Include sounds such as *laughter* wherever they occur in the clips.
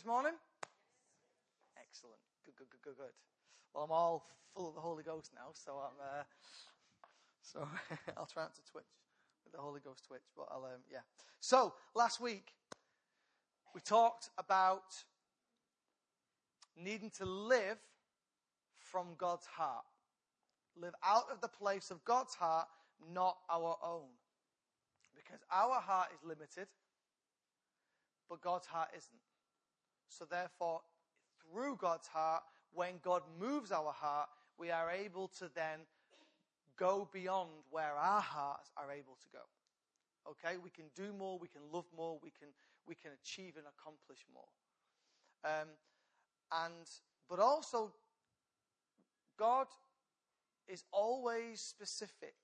this morning? Excellent. Good, good, good, good, good. Well, I'm all full of the Holy Ghost now, so I'm. Uh, so *laughs* I'll try not to twitch with the Holy Ghost twitch, but I'll. Um, yeah. So last week we talked about needing to live from God's heart, live out of the place of God's heart, not our own, because our heart is limited, but God's heart isn't. So therefore, through God's heart, when God moves our heart, we are able to then go beyond where our hearts are able to go. Okay, we can do more, we can love more, we can we can achieve and accomplish more. Um, and but also, God is always specific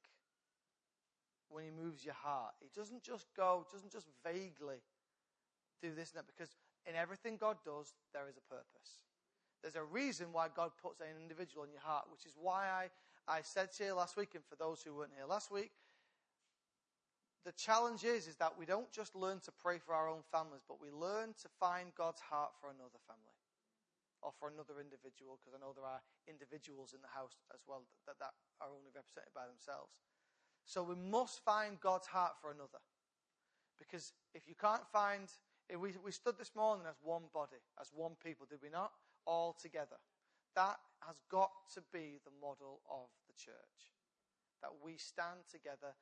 when He moves your heart. He doesn't just go, doesn't just vaguely do this and that, because in everything God does, there is a purpose. There's a reason why God puts an individual in your heart, which is why I, I said to you last week, and for those who weren't here last week, the challenge is, is that we don't just learn to pray for our own families, but we learn to find God's heart for another family or for another individual, because I know there are individuals in the house as well that, that are only represented by themselves. So we must find God's heart for another. Because if you can't find, we, we stood this morning as one body, as one people, did we not? All together. That has got to be the model of the church. That we stand together